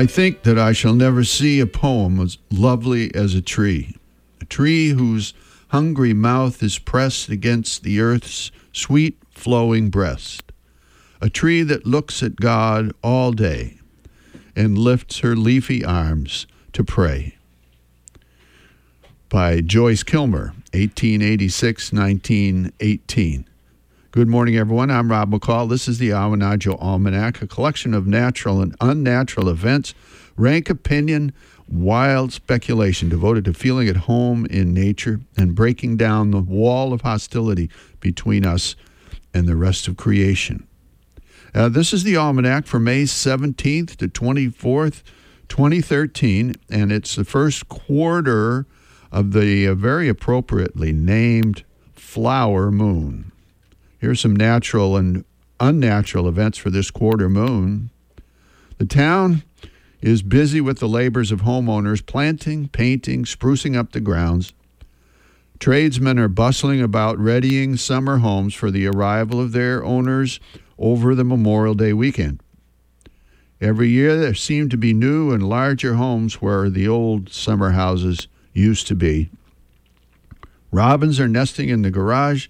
I think that I shall never see a poem as lovely as a tree, a tree whose hungry mouth is pressed against the earth's sweet flowing breast, a tree that looks at God all day and lifts her leafy arms to pray. By Joyce Kilmer, 1886 1918. Good morning, everyone. I'm Rob McCall. This is the Awanadjo Almanac, a collection of natural and unnatural events, rank opinion, wild speculation devoted to feeling at home in nature and breaking down the wall of hostility between us and the rest of creation. Uh, this is the Almanac for May 17th to 24th, 2013, and it's the first quarter of the uh, very appropriately named flower moon. Here's some natural and unnatural events for this quarter moon. The town is busy with the labors of homeowners planting, painting, sprucing up the grounds. Tradesmen are bustling about readying summer homes for the arrival of their owners over the Memorial Day weekend. Every year there seem to be new and larger homes where the old summer houses used to be. Robins are nesting in the garage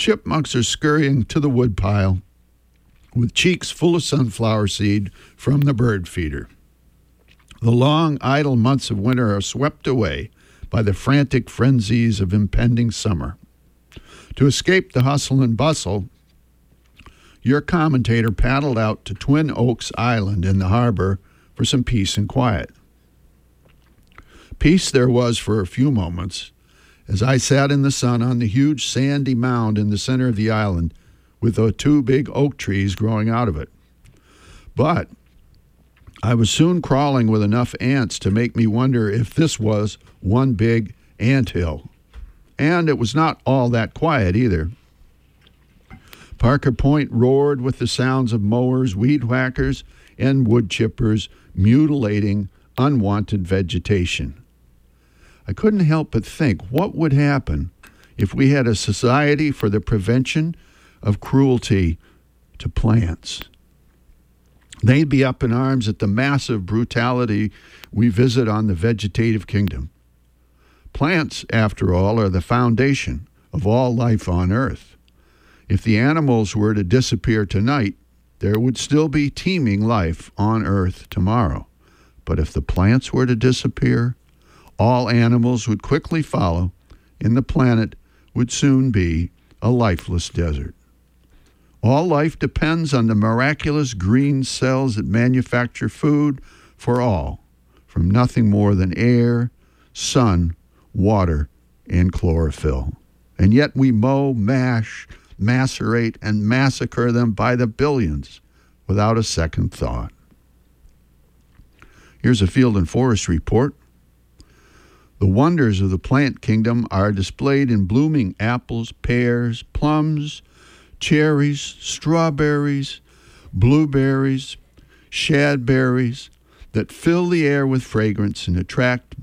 chipmunks are scurrying to the woodpile with cheeks full of sunflower seed from the bird feeder. The long, idle months of winter are swept away by the frantic frenzies of impending summer. To escape the hustle and bustle, your commentator paddled out to Twin Oaks Island in the harbor for some peace and quiet. Peace there was for a few moments as I sat in the sun on the huge sandy mound in the center of the island with the two big oak trees growing out of it. But I was soon crawling with enough ants to make me wonder if this was one big ant hill. And it was not all that quiet either. Parker Point roared with the sounds of mowers, weed whackers, and wood chippers mutilating unwanted vegetation. I couldn't help but think what would happen if we had a society for the prevention of cruelty to plants. They'd be up in arms at the massive brutality we visit on the vegetative kingdom. Plants, after all, are the foundation of all life on earth. If the animals were to disappear tonight, there would still be teeming life on earth tomorrow. But if the plants were to disappear, all animals would quickly follow, and the planet would soon be a lifeless desert. All life depends on the miraculous green cells that manufacture food for all, from nothing more than air, sun, water, and chlorophyll. And yet we mow, mash, macerate, and massacre them by the billions without a second thought. Here's a field and forest report. The wonders of the plant kingdom are displayed in blooming apples, pears, plums, cherries, strawberries, blueberries, shadberries that fill the air with fragrance and attract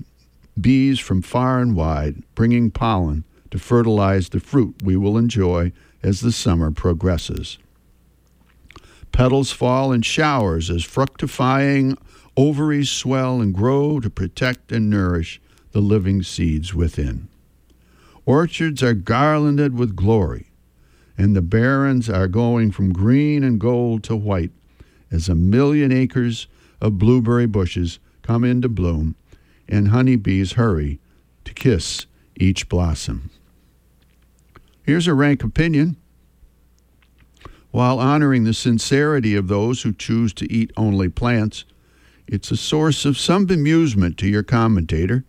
bees from far and wide, bringing pollen to fertilize the fruit we will enjoy as the summer progresses. Petals fall in showers as fructifying ovaries swell and grow to protect and nourish the living seeds within. Orchards are garlanded with glory, and the barrens are going from green and gold to white as a million acres of blueberry bushes come into bloom and honeybees hurry to kiss each blossom. Here's a rank opinion. While honoring the sincerity of those who choose to eat only plants, it's a source of some bemusement to your commentator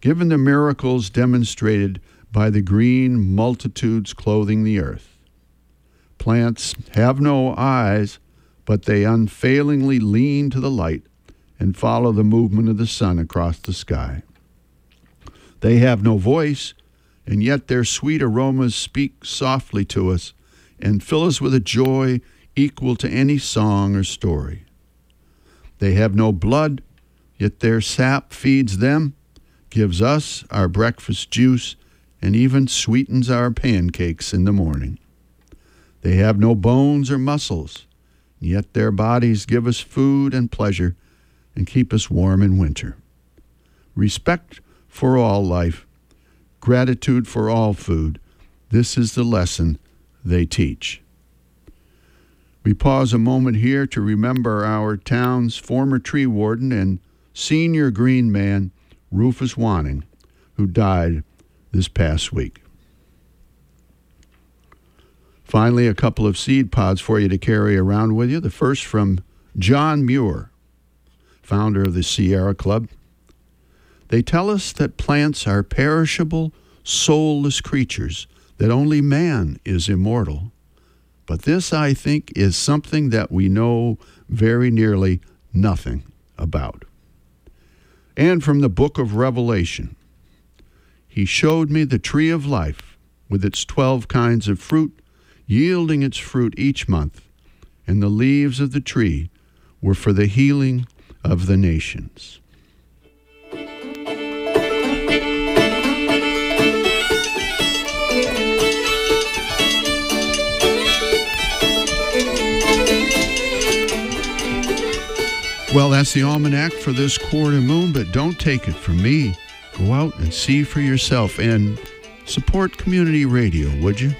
given the miracles demonstrated by the green multitudes clothing the earth. Plants have no eyes, but they unfailingly lean to the light and follow the movement of the sun across the sky. They have no voice, and yet their sweet aromas speak softly to us and fill us with a joy equal to any song or story. They have no blood, yet their sap feeds them gives us our breakfast juice, and even sweetens our pancakes in the morning. They have no bones or muscles, yet their bodies give us food and pleasure and keep us warm in winter. Respect for all life, gratitude for all food. This is the lesson they teach. We pause a moment here to remember our town's former tree warden and senior green man, Rufus Wanning, who died this past week. Finally, a couple of seed pods for you to carry around with you. The first from John Muir, founder of the Sierra Club. They tell us that plants are perishable, soulless creatures, that only man is immortal. But this, I think, is something that we know very nearly nothing about. And from the book of Revelation, he showed me the tree of life with its 12 kinds of fruit, yielding its fruit each month, and the leaves of the tree were for the healing of the nations. Well, that's the almanac for this quarter moon, but don't take it from me. Go out and see for yourself and support community radio, would you?